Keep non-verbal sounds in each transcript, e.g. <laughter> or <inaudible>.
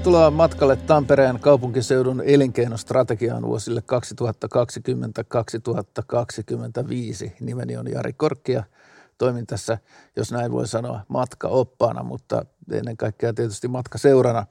Tervetuloa matkalle Tampereen kaupunkiseudun elinkeinostrategiaan vuosille 2020-2025. Nimeni on Jari Korkki ja toimin tässä, jos näin voi sanoa, matkaoppaana, mutta ennen kaikkea tietysti matkaseurana.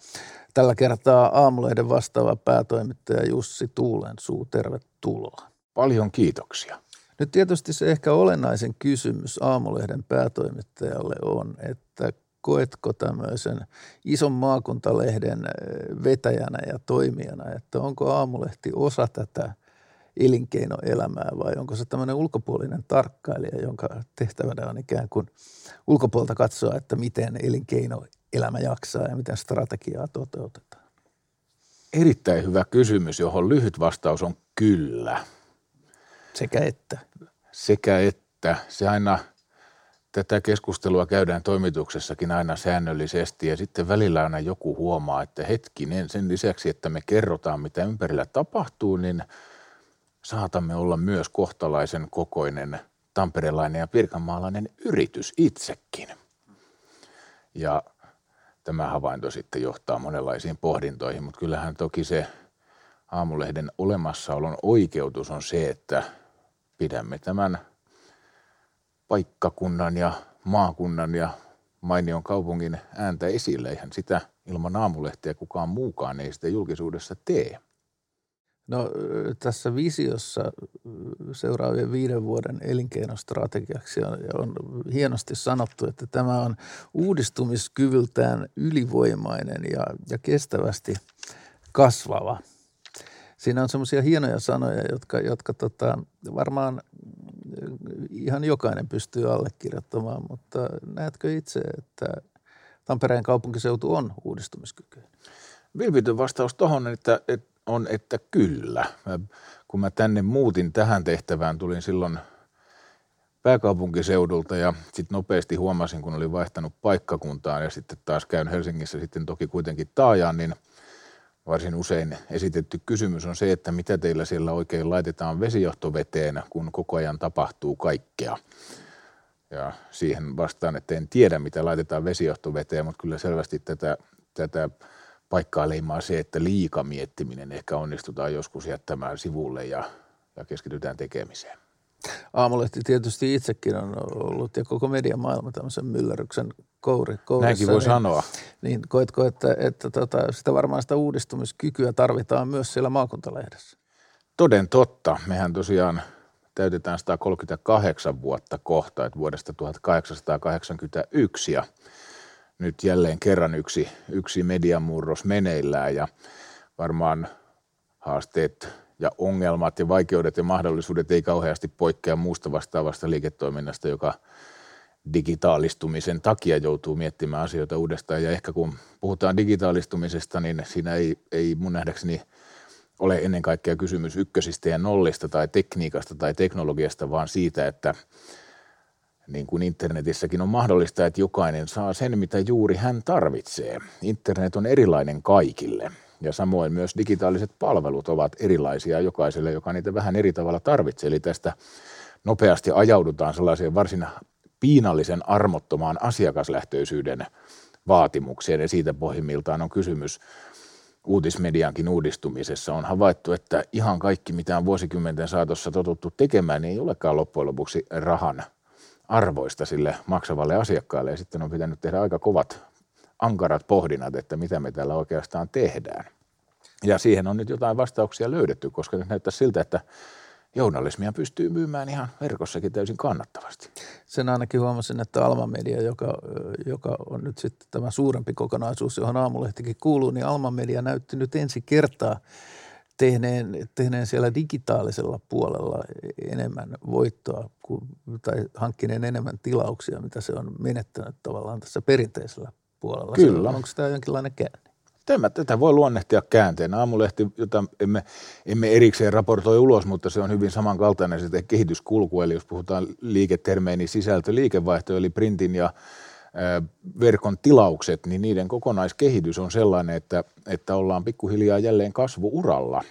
Tällä kertaa Aamulehden vastaava päätoimittaja Jussi Tuulensuu, tervetuloa. Paljon kiitoksia. Nyt tietysti se ehkä olennaisin kysymys Aamulehden päätoimittajalle on, että koetko tämmöisen ison maakuntalehden eh, vetäjänä ja toimijana, että onko Aamulehti osa tätä elinkeinoelämää vai onko se tämmöinen ulkopuolinen tarkkailija, jonka tehtävänä on ikään kuin ulkopuolta katsoa, että miten elinkeinoelämä jaksaa ja miten strategiaa toteutetaan? Erittäin hyvä kysymys, johon lyhyt vastaus on kyllä. Sekä että. Sekä että. Se aina – tätä keskustelua käydään toimituksessakin aina säännöllisesti ja sitten välillä aina joku huomaa, että hetkinen, sen lisäksi, että me kerrotaan, mitä ympärillä tapahtuu, niin saatamme olla myös kohtalaisen kokoinen tamperelainen ja pirkanmaalainen yritys itsekin. Ja tämä havainto sitten johtaa monenlaisiin pohdintoihin, mutta kyllähän toki se aamulehden olemassaolon oikeutus on se, että pidämme tämän – paikkakunnan ja maakunnan ja mainion kaupungin ääntä esille. Eihän sitä ilman aamulehteä kukaan muukaan ei sitä julkisuudessa tee. No tässä visiossa seuraavien viiden vuoden elinkeinostrategiaksi on, on hienosti sanottu, että tämä on uudistumiskyvyltään ylivoimainen ja, ja kestävästi kasvava. Siinä on semmoisia hienoja sanoja, jotka, jotka tota, varmaan ihan jokainen pystyy allekirjoittamaan, mutta näetkö itse, että Tampereen kaupunkiseutu on uudistumiskykyinen? Vilpitön vastaus tuohon että, että on, että kyllä. Mä, kun mä tänne muutin tähän tehtävään, tulin silloin pääkaupunkiseudulta ja sitten nopeasti huomasin, kun olin vaihtanut paikkakuntaan ja sitten taas käyn Helsingissä sitten toki kuitenkin taajaan, niin – varsin usein esitetty kysymys on se, että mitä teillä siellä oikein laitetaan vesijohtoveteen, kun koko ajan tapahtuu kaikkea. Ja siihen vastaan, että en tiedä, mitä laitetaan vesijohtoveteen, mutta kyllä selvästi tätä, tätä paikkaa leimaa se, että liika miettiminen ehkä onnistutaan joskus jättämään sivulle ja, ja keskitytään tekemiseen. Aamulehti tietysti itsekin on ollut ja koko median maailma tämmöisen myllerryksen kouri, kourissa. Näinkin voi niin, sanoa. Niin koetko, että, että tota, sitä varmaan sitä uudistumiskykyä tarvitaan myös siellä maakuntalehdessä? Toden totta. Mehän tosiaan täytetään 138 vuotta kohta, että vuodesta 1881 ja nyt jälleen kerran yksi, yksi mediamurros meneillään ja varmaan haasteet ja ongelmat ja vaikeudet ja mahdollisuudet ei kauheasti poikkea muusta vastaavasta liiketoiminnasta, joka digitaalistumisen takia joutuu miettimään asioita uudestaan. Ja ehkä kun puhutaan digitaalistumisesta, niin siinä ei, ei mun nähdäkseni ole ennen kaikkea kysymys ykkösistä ja nollista tai tekniikasta tai teknologiasta, vaan siitä, että niin kuin internetissäkin on mahdollista, että jokainen saa sen, mitä juuri hän tarvitsee. Internet on erilainen kaikille ja samoin myös digitaaliset palvelut ovat erilaisia jokaiselle, joka niitä vähän eri tavalla tarvitsee. Eli tästä nopeasti ajaudutaan sellaiseen varsin piinallisen armottomaan asiakaslähtöisyyden vaatimukseen ja siitä pohjimmiltaan on kysymys uutismediankin uudistumisessa. On havaittu, että ihan kaikki, mitä on vuosikymmenten saatossa totuttu tekemään, niin ei olekaan loppujen lopuksi rahan arvoista sille maksavalle asiakkaalle ja sitten on pitänyt tehdä aika kovat ankarat pohdinnat, että mitä me täällä oikeastaan tehdään. Ja siihen on nyt jotain vastauksia löydetty, koska nyt näyttää siltä, että journalismia pystyy myymään ihan verkossakin täysin kannattavasti. Sen ainakin huomasin, että Alma Media, joka, joka on nyt sitten tämä suurempi kokonaisuus, johon Aamulehtikin kuuluu, niin Alma Media näytti nyt ensi kertaa tehneen, tehneen siellä digitaalisella puolella enemmän voittoa kuin, tai hankkineen enemmän tilauksia, mitä se on menettänyt tavallaan tässä perinteisellä puolella. Kyllä. Onko tämä jonkinlainen käänne? Tämä, tätä voi luonnehtia käänteen. Aamulehti, jota emme, emme erikseen raportoi ulos, mutta se on hyvin samankaltainen se kehityskulku. Eli jos puhutaan liiketermein, niin sisältö, liikevaihto, eli printin ja verkon tilaukset, niin niiden kokonaiskehitys on sellainen, että, että ollaan pikkuhiljaa jälleen kasvuuralla.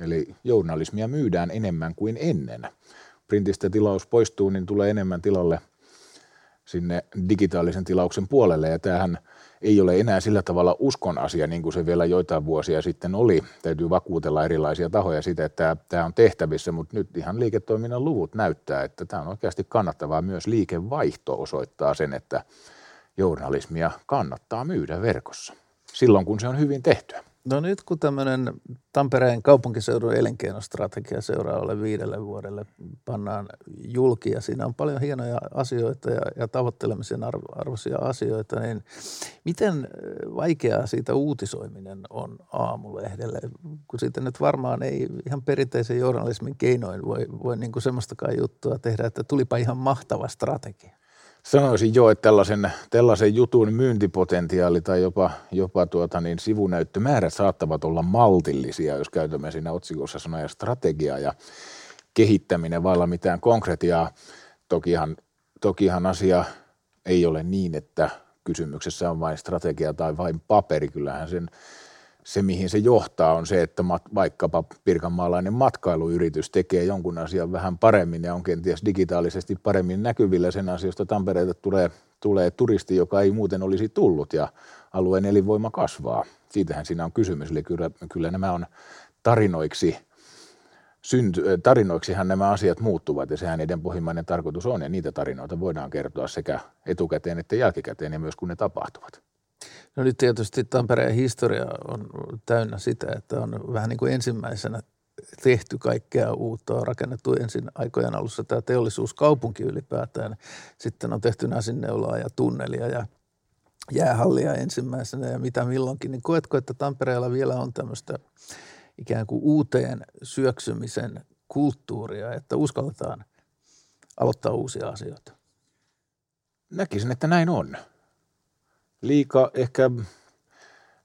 Eli journalismia myydään enemmän kuin ennen. Printistä tilaus poistuu, niin tulee enemmän tilalle – sinne digitaalisen tilauksen puolelle. Ja tämähän ei ole enää sillä tavalla uskon asia, niin kuin se vielä joitain vuosia sitten oli. Täytyy vakuutella erilaisia tahoja sitä, että tämä on tehtävissä, mutta nyt ihan liiketoiminnan luvut näyttää, että tämä on oikeasti kannattavaa. Myös liikevaihto osoittaa sen, että journalismia kannattaa myydä verkossa silloin, kun se on hyvin tehtyä. No nyt kun tämmöinen Tampereen kaupunkiseudun elinkeinostrategia seuraavalle viidelle vuodelle pannaan julki ja siinä on paljon hienoja asioita ja, ja tavoittelemisen arvoisia asioita, niin miten vaikeaa siitä uutisoiminen on aamulehdelle? Kun siitä nyt varmaan ei ihan perinteisen journalismin keinoin voi, voi niin kuin semmoistakaan juttua tehdä, että tulipa ihan mahtava strategia. Sanoisin jo, että tällaisen, tällaisen jutun myyntipotentiaali tai jopa, jopa tuota niin sivunäyttömäärät saattavat olla maltillisia, jos käytämme siinä otsikossa sanoja strategia ja kehittäminen vailla mitään konkretiaa. Tokihan, tokihan asia ei ole niin, että kysymyksessä on vain strategia tai vain paperi. Kyllähän sen se, mihin se johtaa, on se, että mat, vaikkapa pirkanmaalainen matkailuyritys tekee jonkun asian vähän paremmin ja on kenties digitaalisesti paremmin näkyvillä sen asioista. Tampereelta tulee, tulee turisti, joka ei muuten olisi tullut ja alueen elinvoima kasvaa. Siitähän siinä on kysymys. Eli kyllä, kyllä nämä on tarinoiksi, synty, tarinoiksihan nämä asiat muuttuvat ja sehän niiden pohjimmainen tarkoitus on ja niitä tarinoita voidaan kertoa sekä etukäteen että jälkikäteen ja myös kun ne tapahtuvat. No nyt tietysti Tampereen historia on täynnä sitä, että on vähän niin kuin ensimmäisenä tehty kaikkea uutta, on rakennettu ensin aikojen alussa tämä teollisuuskaupunki ylipäätään. Sitten on tehty nasinneulaa ja tunnelia ja jäähallia ensimmäisenä ja mitä milloinkin. Niin koetko, että Tampereella vielä on tämmöistä ikään kuin uuteen syöksymisen kulttuuria, että uskalletaan aloittaa uusia asioita? Näkisin, että näin on liika ehkä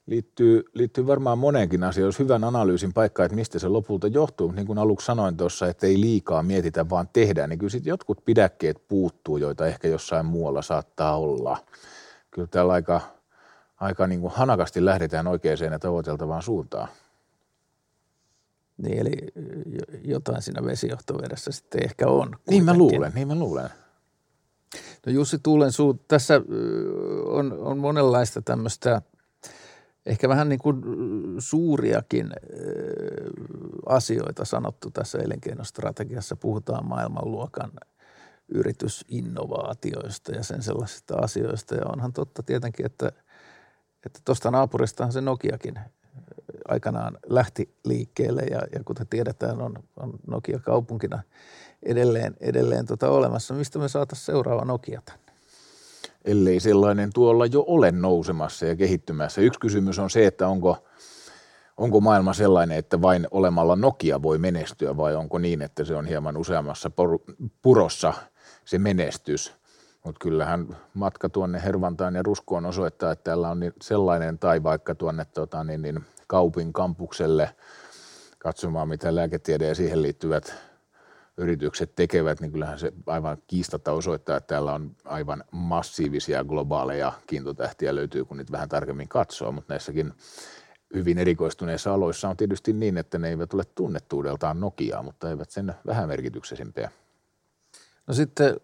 liittyy, liittyy varmaan moneenkin asiaan. Jos hyvän analyysin paikka, että mistä se lopulta johtuu, niin kuin aluksi sanoin tuossa, että ei liikaa mietitä, vaan tehdään, niin kyllä sitten jotkut pidäkkeet puuttuu, joita ehkä jossain muualla saattaa olla. Kyllä täällä aika, aika niin kuin hanakasti lähdetään oikeaan ja tavoiteltavaan suuntaan. Niin, eli jotain siinä vesijohtovedessä sitten ehkä on. Kuitenkin. Niin mä luulen, niin mä luulen. No Jussi Tuulensuu, tässä on, on monenlaista tämmöistä ehkä vähän niin kuin suuriakin asioita sanottu tässä elinkeinostrategiassa. Puhutaan maailmanluokan yritysinnovaatioista ja sen sellaisista asioista. Ja onhan totta tietenkin, että että tuosta naapuristahan se Nokiakin aikanaan lähti liikkeelle ja, ja kuten tiedetään, on, on Nokia kaupunkina edelleen, edelleen tota olemassa. Mistä me saataisiin seuraava Nokia tänne? Ellei sellainen tuolla jo ole nousemassa ja kehittymässä. Yksi kysymys on se, että onko, onko maailma sellainen, että vain olemalla Nokia voi menestyä vai onko niin, että se on hieman useammassa purossa se menestys. Mutta kyllähän matka tuonne Hervantaan ja Ruskoon osoittaa, että täällä on sellainen tai vaikka tuonne tota, niin, niin, Kaupin kampukselle katsomaan, mitä lääketiede ja siihen liittyvät yritykset tekevät, niin kyllähän se aivan kiistatta osoittaa, että täällä on aivan massiivisia globaaleja kiintotähtiä löytyy, kun niitä vähän tarkemmin katsoo, mutta näissäkin hyvin erikoistuneissa aloissa on tietysti niin, että ne eivät ole tunnettuudeltaan Nokiaa, mutta eivät sen vähän merkityksesimpiä. No sitten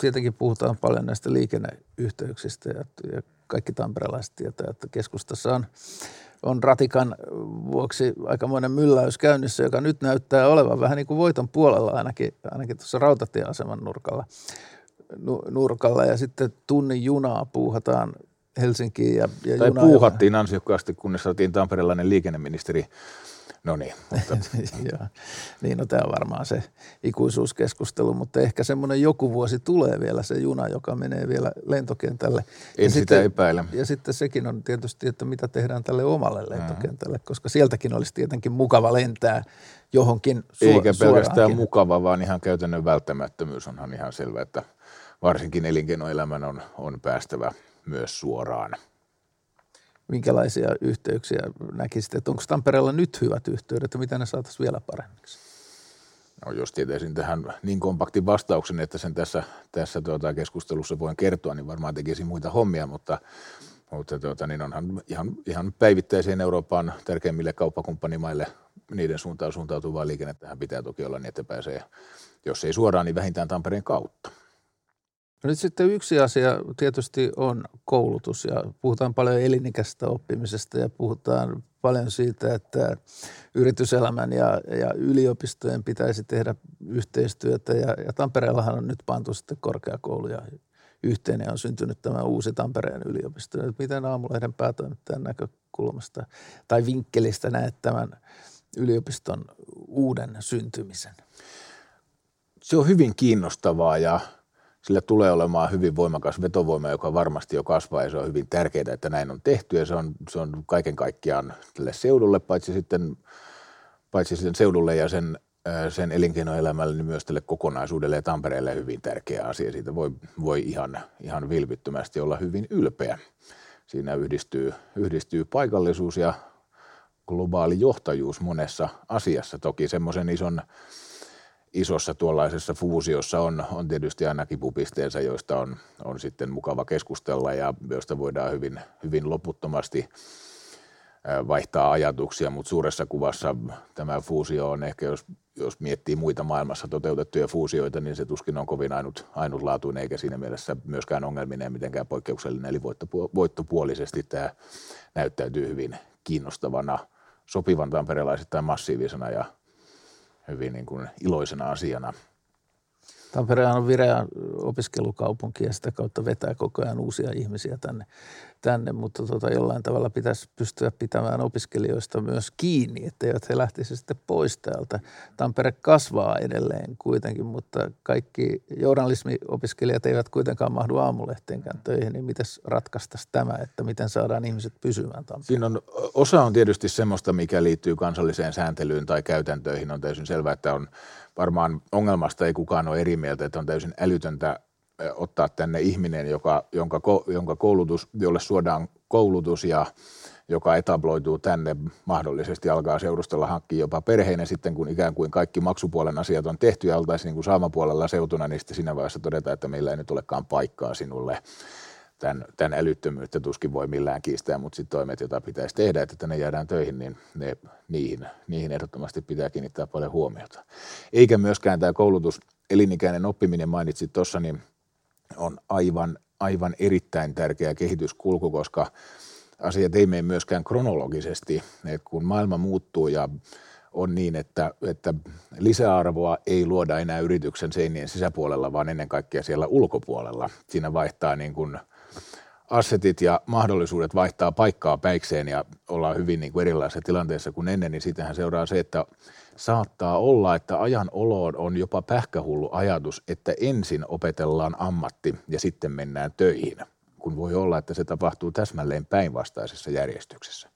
tietenkin puhutaan paljon näistä liikenneyhteyksistä ja, ja kaikki tamperelaiset tietää, että keskustassa on on ratikan vuoksi aikamoinen mylläys käynnissä, joka nyt näyttää olevan vähän niin kuin voiton puolella ainakin, ainakin tuossa rautatieaseman nurkalla, nurkalla. Ja sitten tunnin junaa puuhataan Helsinkiin ja, ja Tai puuhattiin ansiokkaasti, kunnes saatiin tamperelainen liikenneministeri No niin. <laughs> Mutta... niin, no tämä on varmaan se ikuisuuskeskustelu, mutta ehkä semmoinen joku vuosi tulee vielä se juna, joka menee vielä lentokentälle. En ja sitä sitten, epäile. Ja sitten sekin on tietysti, että mitä tehdään tälle omalle lentokentälle, mm-hmm. koska sieltäkin olisi tietenkin mukava lentää johonkin su- Eikä pelkästään suoraankin. mukava, vaan ihan käytännön välttämättömyys onhan ihan selvä, että varsinkin elinkeinoelämän on, on päästävä myös suoraan minkälaisia yhteyksiä näkisitte, että onko Tampereella nyt hyvät yhteydet ja mitä ne saataisiin vielä paremmiksi? No, jos tietäisin tähän niin kompaktin vastauksen, että sen tässä, tässä tuota keskustelussa voin kertoa, niin varmaan tekisin muita hommia, mutta, mutta tuota, niin onhan ihan, ihan päivittäiseen Euroopan tärkeimmille kauppakumppanimaille niiden suuntaan suuntautuvaa liikennettähän pitää toki olla niin, että pääsee, jos ei suoraan, niin vähintään Tampereen kautta. No nyt sitten yksi asia tietysti on koulutus ja puhutaan paljon elinikäisestä oppimisesta ja puhutaan paljon siitä, että yrityselämän ja, ja yliopistojen pitäisi tehdä yhteistyötä ja, ja Tampereellahan on nyt pantu sitten korkeakouluja yhteen ja on syntynyt tämä uusi Tampereen yliopisto. Miten aamulehden päätoimittajan näkökulmasta tai vinkkelistä näet tämän yliopiston uuden syntymisen? Se on hyvin kiinnostavaa ja sillä tulee olemaan hyvin voimakas vetovoima, joka varmasti jo kasvaa ja se on hyvin tärkeää, että näin on tehty ja se on, se on kaiken kaikkiaan tälle seudulle, paitsi sitten, paitsi sitten seudulle ja sen, sen elinkeinoelämälle, niin myös tälle kokonaisuudelle ja Tampereelle hyvin tärkeä asia. Siitä voi, voi ihan, ihan vilpittömästi olla hyvin ylpeä. Siinä yhdistyy, yhdistyy paikallisuus ja globaali johtajuus monessa asiassa. Toki semmoisen ison isossa tuollaisessa fuusiossa on, on tietysti aina kipupisteensä, joista on, on sitten mukava keskustella ja joista voidaan hyvin, hyvin loputtomasti vaihtaa ajatuksia, mutta suuressa kuvassa tämä fuusio on ehkä, jos, jos miettii muita maailmassa toteutettuja fuusioita, niin se tuskin on kovin ainut, ainutlaatuinen eikä siinä mielessä myöskään ongelminen mitenkään poikkeuksellinen. Eli voittopuolisesti tämä näyttäytyy hyvin kiinnostavana, sopivan tamperelaisittain massiivisena ja hyvin niin kuin iloisena asiana. Tampere on vireä opiskelukaupunki ja sitä kautta vetää koko ajan uusia ihmisiä tänne tänne, mutta tota, jollain tavalla pitäisi pystyä pitämään opiskelijoista myös kiinni, etteivät he lähtisi sitten pois täältä. Tampere kasvaa edelleen kuitenkin, mutta kaikki journalismiopiskelijat eivät kuitenkaan mahdu aamulehteenkään töihin, niin miten ratkaistaisi tämä, että miten saadaan ihmiset pysymään Tampereella? Siinä on, osa on tietysti semmoista, mikä liittyy kansalliseen sääntelyyn tai käytäntöihin. On täysin selvää, että on varmaan ongelmasta ei kukaan ole eri mieltä, että on täysin älytöntä ottaa tänne ihminen, joka, jonka, jonka koulutus, jolle suodaan koulutus ja joka etabloituu tänne, mahdollisesti alkaa seurustella hankkia jopa perheinä sitten, kun ikään kuin kaikki maksupuolen asiat on tehty ja oltaisiin niin kuin saamapuolella seutuna, niin sitten siinä vaiheessa todetaan, että meillä ei nyt olekaan paikkaa sinulle. Tämän, tämän älyttömyyttä tuskin voi millään kiistää, mutta sitten toimet, joita pitäisi tehdä, että tänne jäädään töihin, niin ne, niihin, niihin ehdottomasti pitää kiinnittää paljon huomiota. Eikä myöskään tämä koulutus, elinikäinen oppiminen mainitsit tuossa, niin – on aivan, aivan erittäin tärkeä kehityskulku, koska asiat ei mene myöskään kronologisesti, että kun maailma muuttuu ja on niin, että, että lisäarvoa ei luoda enää yrityksen seinien sisäpuolella, vaan ennen kaikkea siellä ulkopuolella. Siinä vaihtaa niin kuin assetit ja mahdollisuudet vaihtaa paikkaa päikseen ja ollaan hyvin niin kuin erilaisessa tilanteessa kuin ennen, niin siitähän seuraa se, että saattaa olla, että ajan oloon on jopa pähkähullu ajatus, että ensin opetellaan ammatti ja sitten mennään töihin, kun voi olla, että se tapahtuu täsmälleen päinvastaisessa järjestyksessä.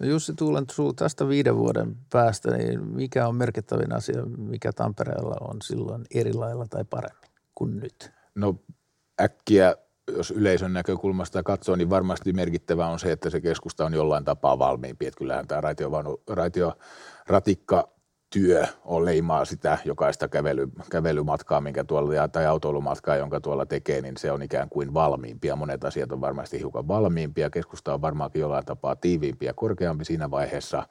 No Jussi Tuulensuu, tästä viiden vuoden päästä, niin mikä on merkittävin asia, mikä Tampereella on silloin eri lailla tai paremmin kuin nyt? No äkkiä jos yleisön näkökulmasta katsoo, niin varmasti merkittävä on se, että se keskusta on jollain tapaa valmiimpi. Että kyllähän tämä raitio, raitio ratikka työ on leimaa sitä jokaista kävely, kävelymatkaa, minkä tuolla, tai autoilumatkaa, jonka tuolla tekee, niin se on ikään kuin valmiimpia. Monet asiat on varmasti hiukan valmiimpia. Keskusta on varmaankin jollain tapaa tiiviimpi ja korkeampi siinä vaiheessa.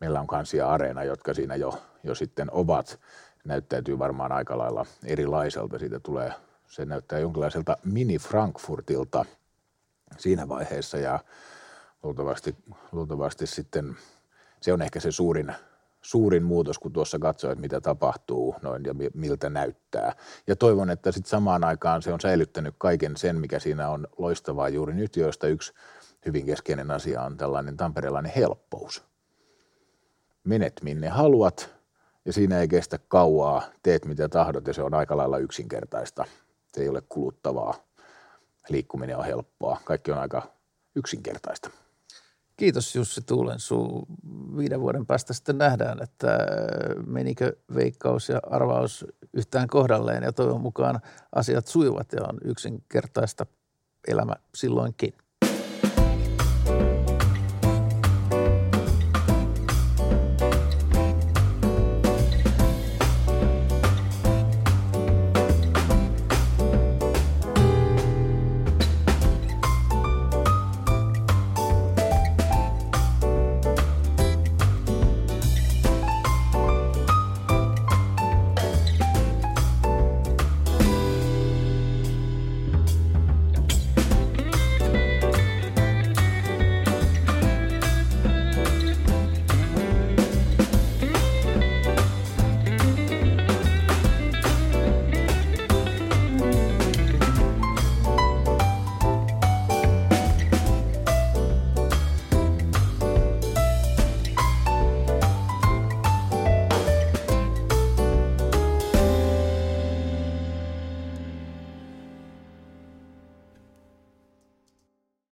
Meillä on kansia areena, jotka siinä jo, jo sitten ovat. Näyttäytyy varmaan aika lailla erilaiselta. Siitä tulee, se näyttää jonkinlaiselta mini-Frankfurtilta siinä vaiheessa ja luultavasti, luultavasti sitten se on ehkä se suurin suurin muutos, kun tuossa katsoit, mitä tapahtuu noin ja miltä näyttää. Ja toivon, että sitten samaan aikaan se on säilyttänyt kaiken sen, mikä siinä on loistavaa juuri nyt, joista yksi hyvin keskeinen asia on tällainen tamperelainen helppous. Menet minne haluat ja siinä ei kestä kauaa, teet mitä tahdot ja se on aika lailla yksinkertaista. Se ei ole kuluttavaa. Liikkuminen on helppoa. Kaikki on aika yksinkertaista. Kiitos Jussi Tuulensuu. Viiden vuoden päästä sitten nähdään, että menikö veikkaus ja arvaus yhtään kohdalleen ja toivon mukaan asiat sujuvat ja on yksinkertaista elämä silloinkin.